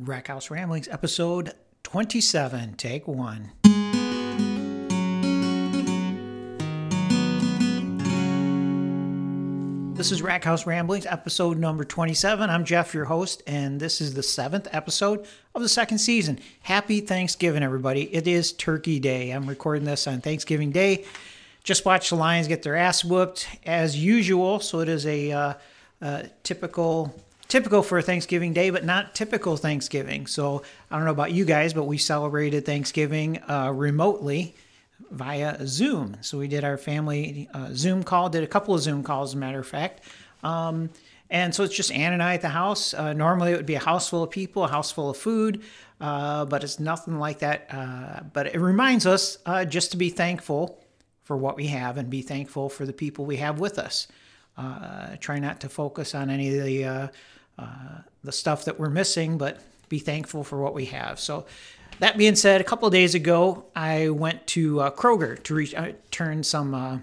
Rackhouse Ramblings, episode 27, take one. This is Rackhouse Ramblings, episode number 27. I'm Jeff, your host, and this is the seventh episode of the second season. Happy Thanksgiving, everybody. It is Turkey Day. I'm recording this on Thanksgiving Day. Just watched the Lions get their ass whooped as usual, so it is a uh, uh, typical typical for Thanksgiving Day, but not typical Thanksgiving. So I don't know about you guys, but we celebrated Thanksgiving uh, remotely via Zoom. So we did our family uh, Zoom call, did a couple of Zoom calls, as a matter of fact. Um, and so it's just Ann and I at the house. Uh, normally it would be a house full of people, a house full of food, uh, but it's nothing like that. Uh, but it reminds us uh, just to be thankful for what we have and be thankful for the people we have with us. try not to focus on any of the uh, the stuff that we're missing, but be thankful for what we have. So, that being said, a couple days ago, I went to uh, Kroger to return some uh,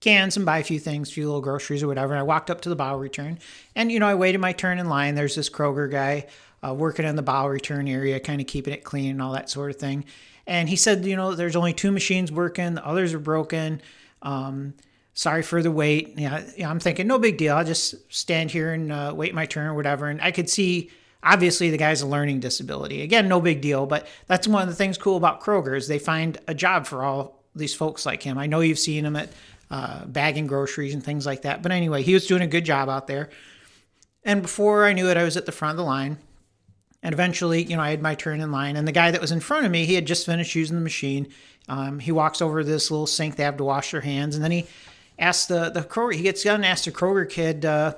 cans and buy a few things, a few little groceries or whatever. And I walked up to the bow return, and you know, I waited my turn in line. There's this Kroger guy uh, working in the bow return area, kind of keeping it clean and all that sort of thing. And he said, you know, there's only two machines working, the others are broken. Um, sorry for the wait. Yeah, yeah, I'm thinking no big deal. I'll just stand here and uh, wait my turn or whatever. And I could see obviously the guy's a learning disability. Again, no big deal. But that's one of the things cool about Kroger is they find a job for all these folks like him. I know you've seen him at uh, bagging groceries and things like that. But anyway, he was doing a good job out there. And before I knew it, I was at the front of the line. And eventually, you know, I had my turn in line, and the guy that was in front of me, he had just finished using the machine. Um, he walks over to this little sink they have to wash their hands, and then he asks the the Kroger. He gets done and asks the Kroger kid uh,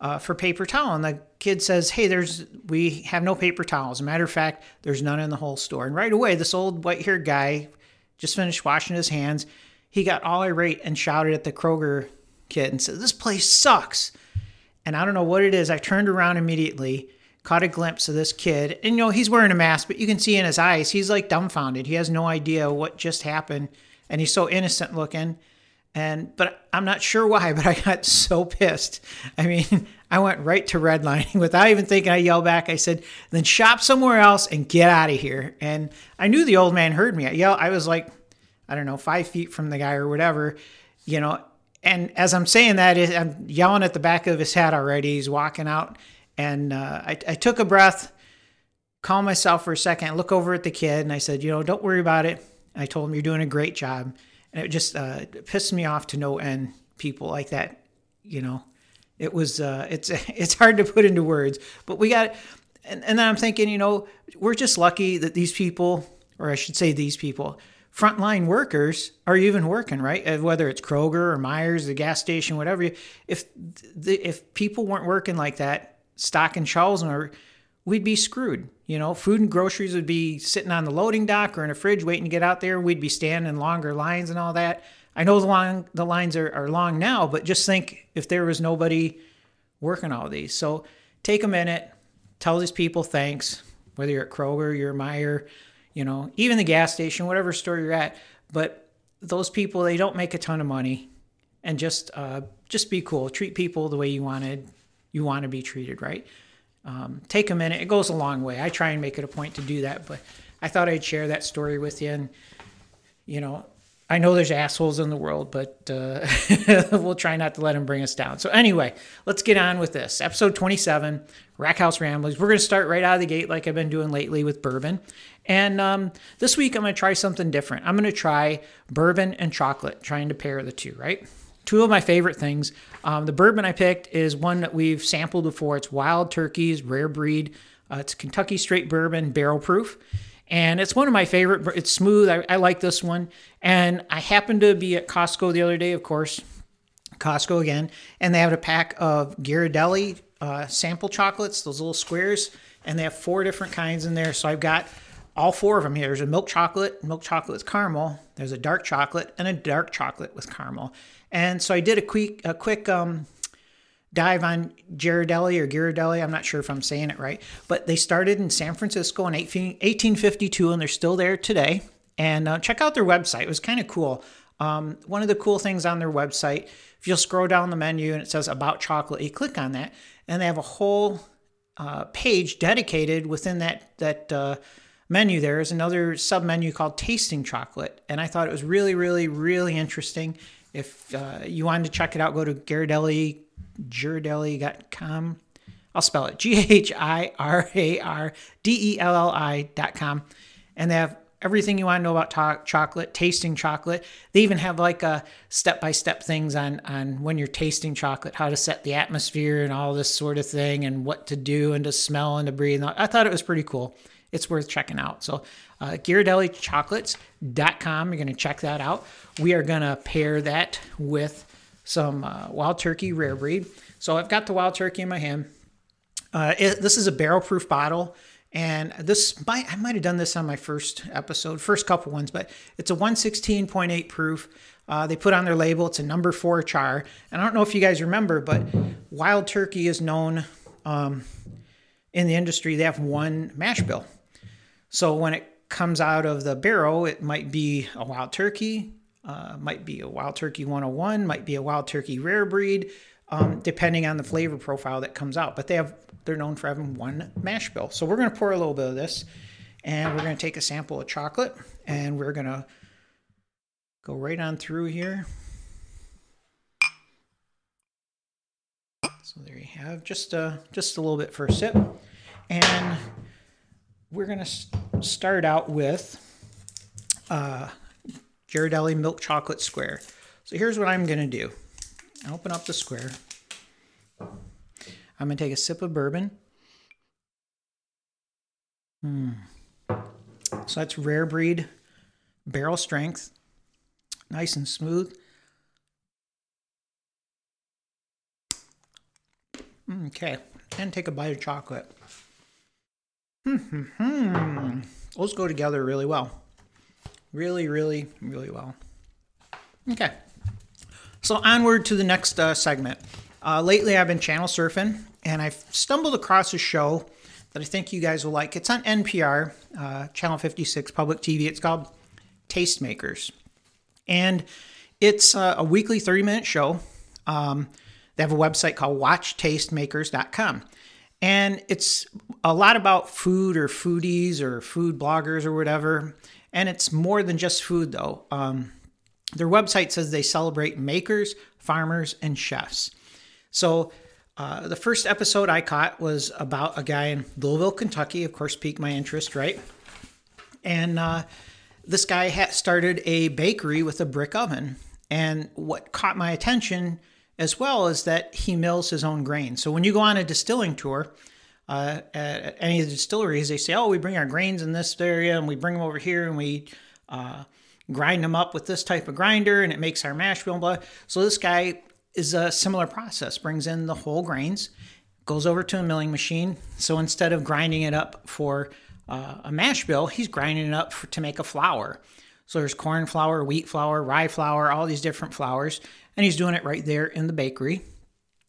uh, for paper towel, and the kid says, "Hey, there's we have no paper towels. As a matter of fact, there's none in the whole store." And right away, this old white-haired guy just finished washing his hands. He got all irate and shouted at the Kroger kid and said, "This place sucks." And I don't know what it is. I turned around immediately, caught a glimpse of this kid, and you know he's wearing a mask, but you can see in his eyes he's like dumbfounded. He has no idea what just happened, and he's so innocent looking. And but I'm not sure why, but I got so pissed. I mean, I went right to redlining without even thinking. I yelled back. I said, "Then shop somewhere else and get out of here." And I knew the old man heard me. I yell. I was like, I don't know, five feet from the guy or whatever, you know. And as I'm saying that, I'm yelling at the back of his hat already. He's walking out, and uh, I, I took a breath, calm myself for a second, look over at the kid, and I said, "You know, don't worry about it." I told him, "You're doing a great job." And it just uh, pissed me off to no end. People like that, you know, it was uh, it's it's hard to put into words, but we got. And, and then I'm thinking, you know, we're just lucky that these people, or I should say, these people, frontline workers are even working, right? Uh, whether it's Kroger or Meijer, the gas station, whatever. If the, if people weren't working like that, stock and shelves, or we'd be screwed. You know, food and groceries would be sitting on the loading dock or in a fridge waiting to get out there. We'd be standing in longer lines and all that. I know the long the lines are, are long now, but just think if there was nobody working all these. So take a minute, tell these people thanks, whether you're at Kroger, you're Meijer, you know, even the gas station, whatever store you're at. But those people, they don't make a ton of money, and just uh, just be cool. Treat people the way you wanted you want to be treated, right? Um, take a minute. It goes a long way. I try and make it a point to do that, but I thought I'd share that story with you. And, you know, I know there's assholes in the world, but uh, we'll try not to let them bring us down. So, anyway, let's get on with this. Episode 27, Rackhouse Ramblings. We're going to start right out of the gate like I've been doing lately with bourbon. And um, this week, I'm going to try something different. I'm going to try bourbon and chocolate, trying to pair the two, right? Two of my favorite things. Um, the bourbon I picked is one that we've sampled before. It's Wild Turkey's Rare Breed. Uh, it's Kentucky Straight Bourbon, barrel proof. And it's one of my favorite. It's smooth. I, I like this one. And I happened to be at Costco the other day, of course. Costco again. And they have a pack of Ghirardelli uh, sample chocolates, those little squares. And they have four different kinds in there. So I've got all four of them here. There's a milk chocolate, milk chocolate with caramel. There's a dark chocolate and a dark chocolate with caramel. And so I did a quick a quick um, dive on Ghirardelli or Ghirardelli. I'm not sure if I'm saying it right, but they started in San Francisco in 1852 and they're still there today. And uh, check out their website. It was kind of cool. Um, one of the cool things on their website, if you'll scroll down the menu and it says about chocolate, you click on that, and they have a whole uh, page dedicated within that that uh, menu. There is another sub menu called Tasting Chocolate, and I thought it was really, really, really interesting. If uh, you wanted to check it out, go to Ghirardelli, Ghirardelli.com. I'll spell it G H I R A R D L L I.com. And they have everything you want to know about chocolate, tasting chocolate. They even have like a step by step things on on when you're tasting chocolate, how to set the atmosphere and all this sort of thing, and what to do and to smell and to breathe. I thought it was pretty cool. It's worth checking out. So, uh, GhirardelliChocolates.com. You're going to check that out. We are going to pair that with some uh, wild turkey rare breed. So I've got the wild turkey in my hand. Uh, it, this is a barrel proof bottle. And this might I might have done this on my first episode, first couple ones, but it's a 116.8 proof. Uh, they put on their label it's a number four char. And I don't know if you guys remember, but wild turkey is known um, in the industry. They have one mash bill. So when it comes out of the barrel, it might be a wild turkey, uh, might be a wild turkey 101, might be a wild turkey rare breed, um, depending on the flavor profile that comes out. But they have they're known for having one mash bill. So we're going to pour a little bit of this, and we're going to take a sample of chocolate, and we're going to go right on through here. So there you have just a just a little bit for a sip, and we're going to start out with uh, Ghirardelli milk chocolate square. So here's what I'm going to do. Open up the square. I'm going to take a sip of bourbon. Hmm. So that's rare breed, barrel strength, nice and smooth. Okay, and take a bite of chocolate. Hmm, Those go together really well. Really, really, really well. Okay. So onward to the next uh, segment. Uh, lately, I've been channel surfing, and I've stumbled across a show that I think you guys will like. It's on NPR, uh, Channel 56 Public TV. It's called Tastemakers, and it's uh, a weekly 30 minute show. Um, they have a website called WatchTastemakers.com. And it's a lot about food or foodies or food bloggers or whatever. And it's more than just food, though. Um, their website says they celebrate makers, farmers, and chefs. So uh, the first episode I caught was about a guy in Louisville, Kentucky. Of course, piqued my interest, right? And uh, this guy started a bakery with a brick oven. And what caught my attention as well as that he mills his own grain. So when you go on a distilling tour, uh, at any of the distilleries, they say, "Oh, we bring our grains in this area, and we bring them over here, and we uh, grind them up with this type of grinder, and it makes our mash bill." Blah. So this guy is a similar process. Brings in the whole grains, goes over to a milling machine. So instead of grinding it up for uh, a mash bill, he's grinding it up for, to make a flour. So there's corn flour, wheat flour, rye flour, all these different flours, and he's doing it right there in the bakery.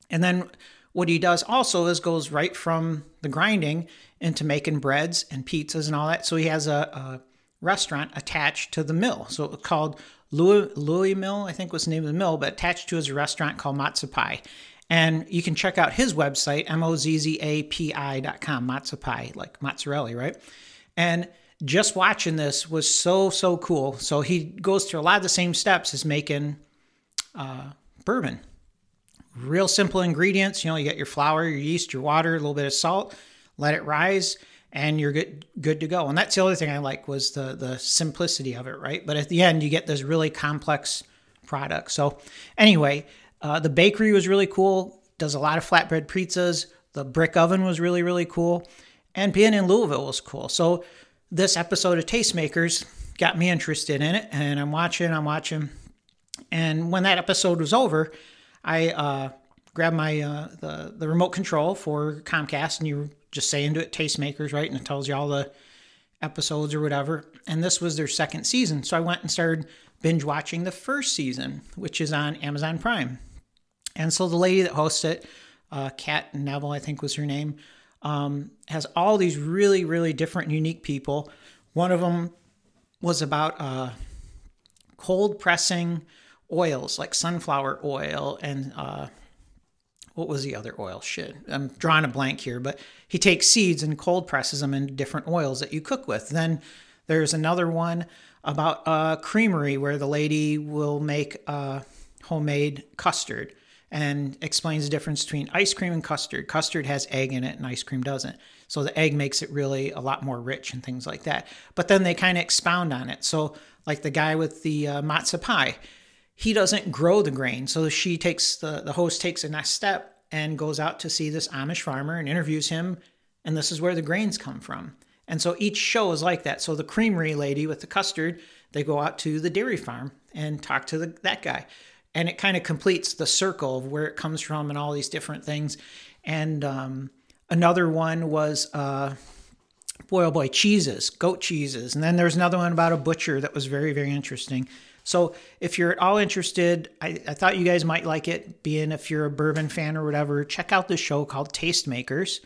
And then what he does also is goes right from the grinding into making breads and pizzas and all that. So he has a, a restaurant attached to the mill. So called Louis, Louismill, I think was the name of the mill, but attached to his restaurant called MozzaPi. And you can check out his website, M-O-Z-Z-A-P-I.com, MozzaPi, like mozzarella, right? And just watching this was so, so cool. So he goes through a lot of the same steps as making uh, bourbon real simple ingredients. You know, you get your flour, your yeast, your water, a little bit of salt, let it rise, and you're good good to go. And that's the other thing I like was the the simplicity of it, right? But at the end, you get this really complex product. So anyway, uh, the bakery was really cool. Does a lot of flatbread pizzas. The brick oven was really really cool, and being in Louisville was cool. So this episode of Tastemakers got me interested in it, and I'm watching, I'm watching, and when that episode was over I uh, grabbed my uh, the the remote control for Comcast, and you just say into it Tastemakers, right, and it tells you all the episodes or whatever. And this was their second season, so I went and started binge watching the first season, which is on Amazon Prime. And so the lady that hosts it, uh, Kat Neville, I think was her name, um, has all these really, really different, unique people. One of them was about uh, cold pressing oils like sunflower oil and uh, what was the other oil? Shit, I'm drawing a blank here, but he takes seeds and cold presses them into different oils that you cook with. Then there's another one about a creamery where the lady will make a homemade custard and explains the difference between ice cream and custard. Custard has egg in it and ice cream doesn't. So the egg makes it really a lot more rich and things like that. But then they kind of expound on it. So, like the guy with the uh, MozzaPi, he doesn't grow the grain. So she takes the, the host takes a next step and goes out to see this Amish farmer and interviews him. And this is where the grains come from. And so each show is like that. So the creamery lady with the custard, they go out to the dairy farm and talk to the, that guy and it kind of completes the circle of where it comes from and all these different things. And um, another one was, uh, boy, oh boy, cheeses, goat cheeses. And then there's another one about a butcher that was very, very interesting. So if you're at all interested, I, I thought you guys might like it, being if you're a bourbon fan or whatever, check out this show called Tastemakers.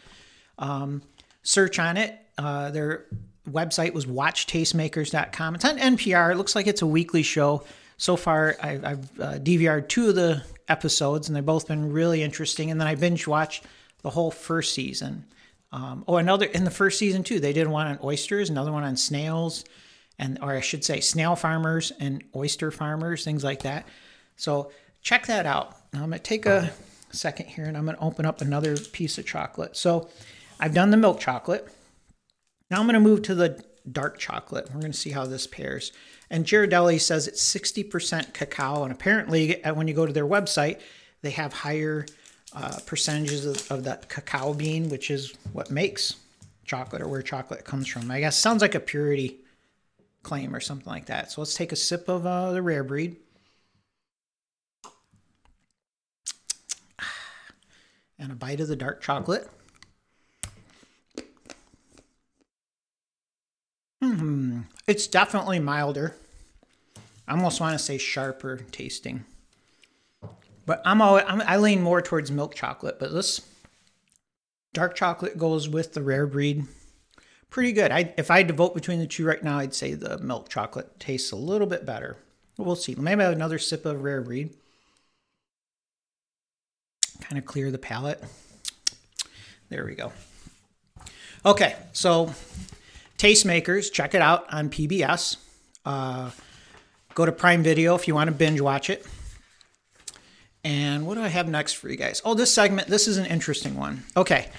Um, search on it. Uh, their website was watchtastemakers.com. It's on NPR. It looks like it's a weekly show so far I, have uh, DVR'd two of the episodes, and they've both been really interesting. And then I binge watched the whole first season. Um, oh, another in the first season too. They did one on oysters, another one on snails, and or I should say snail farmers and oyster farmers, things like that. So check that out. I'm gonna take a second here, and I'm gonna open up another piece of chocolate. So I've done the milk chocolate. Now I'm gonna move to the dark chocolate. We're gonna see how this pairs. And Ghirardelli says it's 60% cacao. And apparently, uh, when you go to their website, they have higher uh, percentages of, of that cacao bean, which is what makes chocolate or where chocolate comes from. I guess sounds like a purity claim or something like that. So let's take a sip of uh, the rare breed. And a bite of the dark chocolate. Hmm, it's definitely milder. I almost want to say sharper tasting. But I'm, always, I'm I lean more towards milk chocolate, but this dark chocolate goes with the rare breed. Pretty good. I, if I had to vote between the two right now, I'd say the milk chocolate tastes a little bit better. We'll see. Maybe have another sip of rare breed. Kind of clear the palate. There we go. Okay, so Tastemakers, check it out on PBS. Uh, Go to Prime Video if you want to binge watch it. And what do I have next for you guys? Oh, this segment, this is an interesting one. Okay.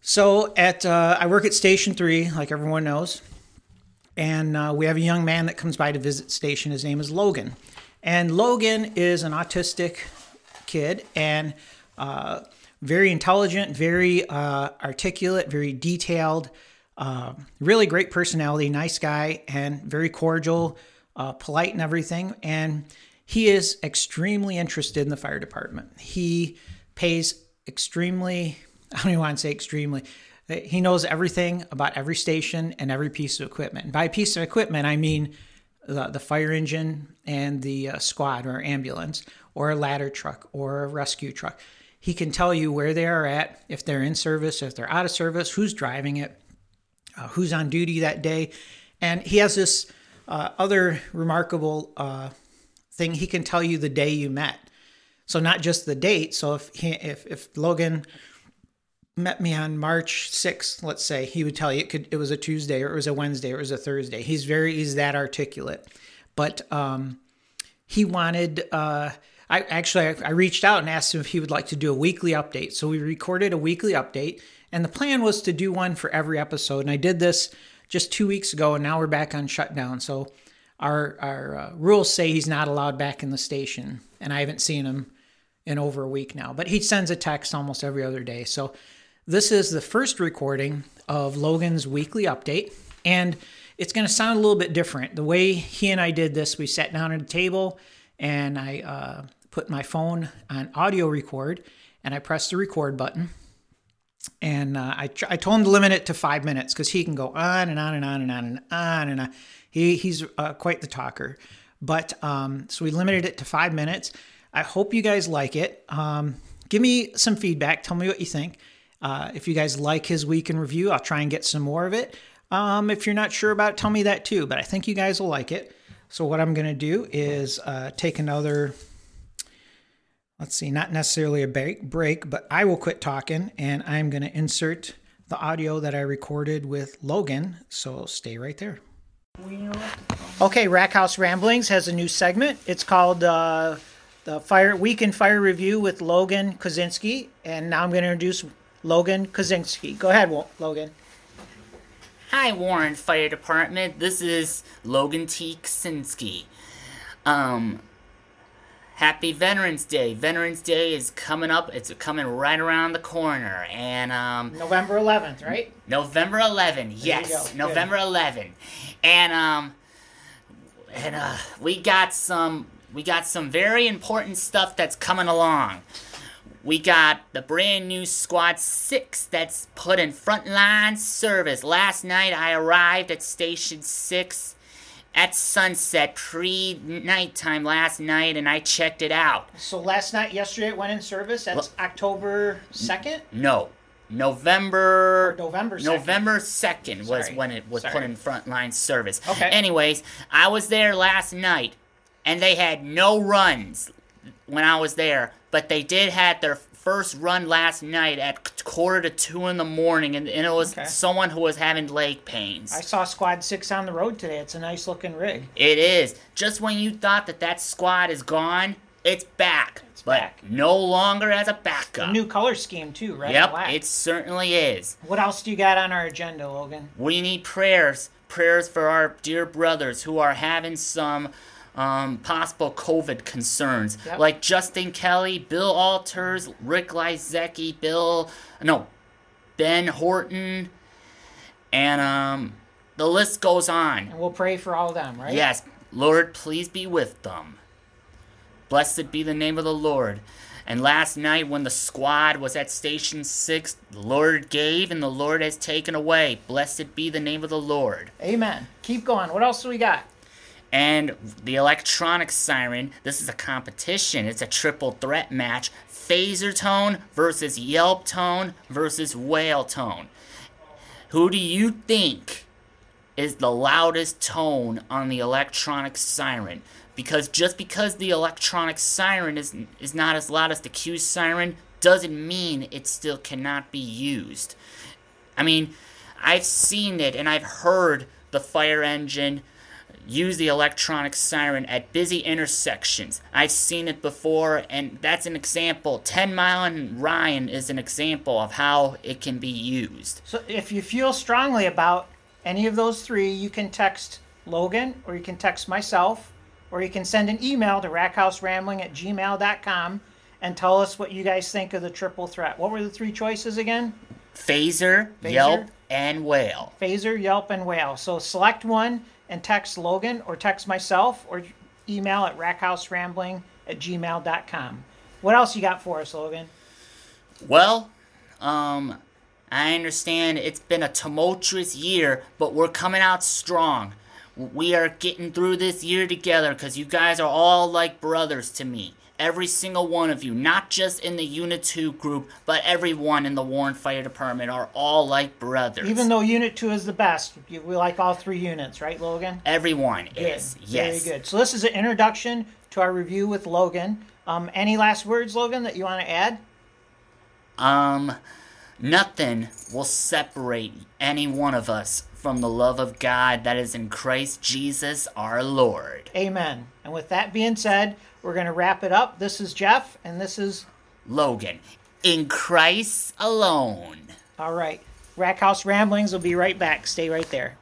So at uh, I work at Station 3, like everyone knows. And uh, we have a young man that comes by to visit station. His name is Logan. And Logan is an autistic kid and uh, very intelligent, very uh, articulate, very detailed, uh, really great personality, nice guy, and very cordial uh, polite and everything. And he is extremely interested in the fire department. He pays extremely, I don't even want to say extremely, he knows everything about every station and every piece of equipment. And by piece of equipment, I mean the, the fire engine and the uh, squad or ambulance or a ladder truck or a rescue truck. He can tell you where they are at, if they're in service, if they're out of service, who's driving it, uh, who's on duty that day. And he has this uh, other remarkable uh, thing, he can tell you the day you met. So not just the date. So if he, if if Logan met me on March 6th, let's say, he would tell you it could it was a Tuesday or it was a Wednesday or it was a Thursday. He's very he's that articulate. But um, he wanted uh, I actually I, I reached out and asked him if he would like to do a weekly update. So we recorded a weekly update and the plan was to do one for every episode. And I did this just two weeks ago, and now we're back on shutdown. So our our uh, rules say he's not allowed back in the station, and I haven't seen him in over a week now. But he sends a text almost every other day. So this is the first recording of Logan's weekly update, and it's going to sound a little bit different. The way he and I did this, we sat down at a table, and I uh, put my phone on audio record, and I pressed the record button and uh, I, I told him to limit it to five minutes because he can go on and on and on and on and on and on. He, he's uh, quite the talker. But um, so we limited it to five minutes. I hope you guys like it. Um, give me some feedback. Tell me what you think. Uh, if you guys like his week in review, I'll try and get some more of it. Um, if you're not sure about it, tell me that too. But I think you guys will like it. So what I'm going to do is uh, take another let's see, not necessarily a break, break, but I will quit talking and I'm going to insert the audio that I recorded with Logan. So stay right there. Okay, Rack House Ramblings has a new segment. It's called uh, the Fire Week in Fire Review with Logan Kozinski, and now I'm going to introduce Logan Kozinski. Go ahead, Logan. Hi, Warren Fire Department. This is Logan T. Kozinski. Um, Happy Veterans Day. Veterans Day is coming up. It's coming right around the corner. And um November 11th, right? November 11th. Yes. November eleventh, And um and uh we got some we got some very important stuff that's coming along. We got the brand new Squad 6 that's put in frontline service. Last night I arrived at Station 6 at sunset pre nighttime last night and I checked it out. So last night, yesterday, it went in service. That's October 2nd? No. November November 2nd. November 2nd was Sorry. when it was Sorry. put in frontline service. Okay. Anyways, I was there last night and they had no runs when I was there, but they did have their first run last night at quarter to two in the morning, and, and it was okay. someone who was having leg pains. I saw Squad 6 on the road today. It's a nice looking rig. It is. Just when you thought that that squad is gone, it's back. It's but back. no longer as a backup. A new color scheme, too, right? Yep, it certainly is. What else do you got on our agenda, Logan? We need prayers. Prayers for our dear brothers who are having some um, possible COVID concerns, yep. like Justin Kelly, Bill Alters, Rick Lizecki, Bill, no, Ben Horton, and um, the list goes on. And we'll pray for all of them, right? Yes, Lord, please be with them. Blessed be the name of the Lord. And last night, when the squad was at Station 6, the Lord gave and the Lord has taken away. Blessed be the name of the Lord. Amen. Keep going. What else do we got? And the electronic siren. This is a competition. It's a triple threat match. Phaser tone versus yelp tone versus wail tone. Who do you think is the loudest tone on the electronic siren? Because just because the electronic siren is is not as loud as the Q siren doesn't mean it still cannot be used. I mean, I've seen it and I've heard the fire engine use the electronic siren at busy intersections. I've seen it before, and that's an example. 10 Mile and Ryan is an example of how it can be used. So if you feel strongly about any of those three, you can text Logan, or you can text myself, or you can send an email to rackhouserambling at gmail.com and tell us what you guys think of the triple threat. What were the three choices again? Phaser, Phaser Yelp, and Wail. Phaser, Yelp, and Wail. So select one and text Logan or text myself or email at rackhouserambling at gmail.com. What else you got for us, Logan? Well, um, I understand it's been a tumultuous year, but we're coming out strong. We are getting through this year together because you guys are all like brothers to me every single one of you, not just in the Unit 2 group, but everyone in the Warren Fire Department are all like brothers. Even though Unit 2 is the best, we like all three units, right, Logan? Everyone good. is, yes. Very good. So this is an introduction to our review with Logan. Um, any last words, Logan, that you want to add? Um, nothing will separate any one of us from the love of God that is in Christ Jesus our Lord. Amen. And with that being said, we're going to wrap it up. This is Jeff, and this is Logan. In Christ alone. All right. Rack House Ramblings will be right back. Stay right there.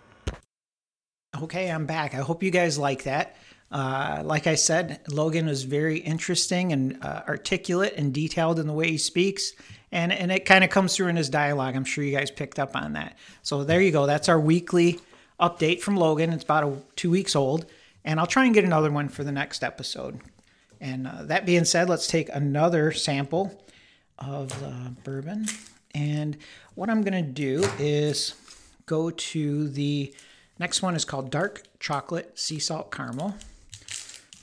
Okay, I'm back. I hope you guys like that. Uh, like I said, Logan is very interesting and uh, articulate and detailed in the way he speaks. And, and it kind of comes through in his dialogue. I'm sure you guys picked up on that. So there you go. That's our weekly update from Logan. It's about a, two weeks old. And I'll try and get another one for the next episode and uh, that being said, let's take another sample of the bourbon. And what I'm going to do is go to the next one is called Dark Chocolate Sea Salt Caramel.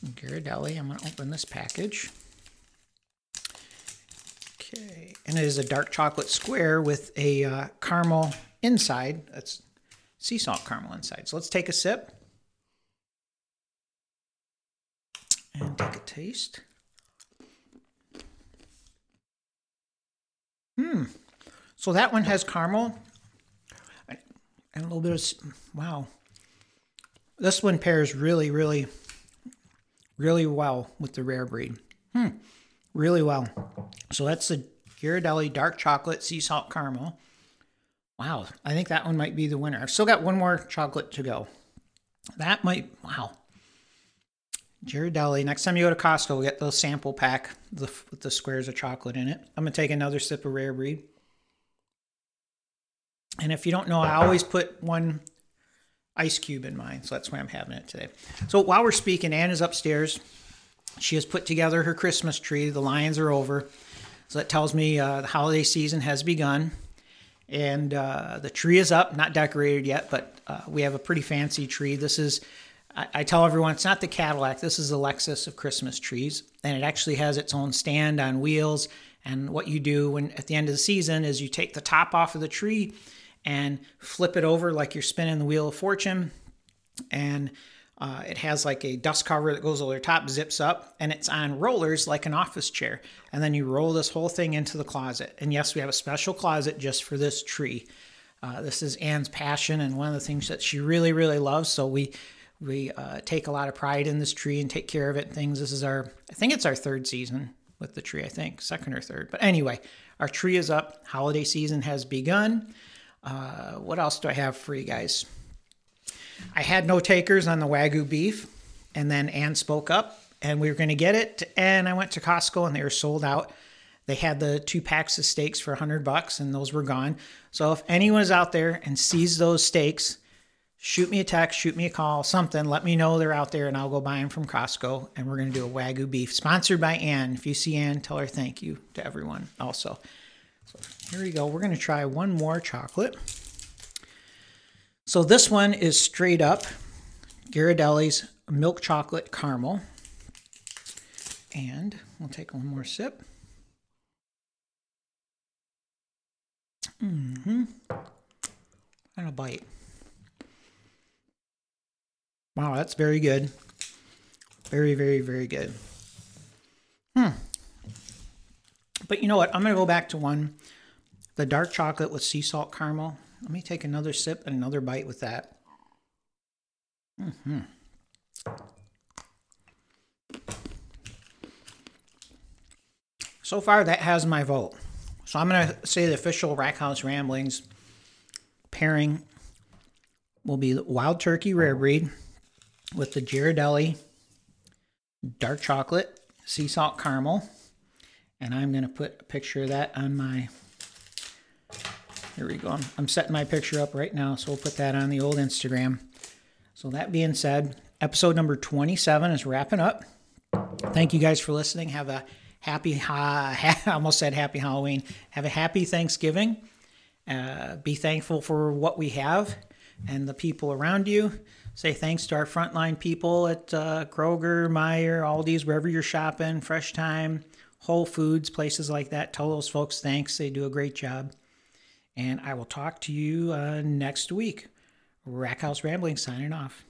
Ghirardelli. I'm going to open this package. Okay, and it is a dark chocolate square with a uh, caramel inside. That's sea salt caramel inside. So let's take a sip. and take a taste. Hmm. So that one has caramel and a little bit of wow. This one pairs really, really, really well with the rare breed. Hmm, really well. So that's the Ghirardelli dark chocolate sea salt caramel. Wow, I think that one might be the winner. I've still got one more chocolate to go. That might wow. Ghirardelli. Next time you go to Costco, get the sample pack the, with the squares of chocolate in it. I'm gonna take another sip of rare breed. And if you don't know, I always put one ice cube in mine, so that's why I'm having it today. So while we're speaking, Ann is upstairs. She has put together her Christmas tree. The lions are over, so that tells me uh, the holiday season has begun. And uh, the tree is up, not decorated yet, but uh, we have a pretty fancy tree. This is, I, I tell everyone, it's not the Cadillac. This is the Lexus of Christmas trees, and it actually has its own stand on wheels. And what you do when at the end of the season is you take the top off of the tree and flip it over like you're spinning the wheel of fortune and uh, it has like a dust cover that goes over the top, zips up, and it's on rollers like an office chair. And then you roll this whole thing into the closet. And yes, we have a special closet just for this tree. Uh, this is Ann's passion and one of the things that she really, really loves. So we we uh, take a lot of pride in this tree and take care of it and things. This is our, I think it's our third season with the tree. I think second or third. But anyway, our tree is up. Holiday season has begun. Uh, what else do I have for you guys? I had no takers on the Wagyu beef, and then Ann spoke up, and we were going to get it. And I went to Costco, and they were sold out. They had the two packs of steaks for 100 bucks, and those were gone. So if anyone is out there and sees those steaks, shoot me a text, shoot me a call, something. Let me know they're out there, and I'll go buy them from Costco. And we're going to do a Wagyu beef, sponsored by Ann. If you see Ann, tell her thank you to everyone. Also, so here we go. We're going to try one more chocolate. So this one is straight up Ghirardelli's milk chocolate caramel. And we'll take one more sip. Mm-hmm. And a bite. Wow, that's very good. Very, very, very good. Hmm. But you know what? I'm going to go back to one the dark chocolate with sea salt caramel. Let me take another sip and another bite with that. hmm So far, that has my vote. So I'm going to say the official Rackhouse Ramblings pairing will be Wild Turkey Rare Breed with the Ghirardelli Dark Chocolate Sea Salt Caramel. And I'm going to put a picture of that on my here we go. I'm, I'm setting my picture up right now, so we'll put that on the old Instagram. So, that being said, episode number 27 is wrapping up. Thank you guys for listening. Have a happy, ha, ha, I almost said happy Halloween. Have a happy Thanksgiving. Uh, be thankful for what we have and the people around you. Say thanks to our frontline people at uh, Kroger, Meijer, Aldi's, wherever you're shopping, Fresh Thyme, Whole Foods, places like that. Tell those folks thanks. They do a great job. And I will talk to you uh, next week. Rackhouse Rambling signing off.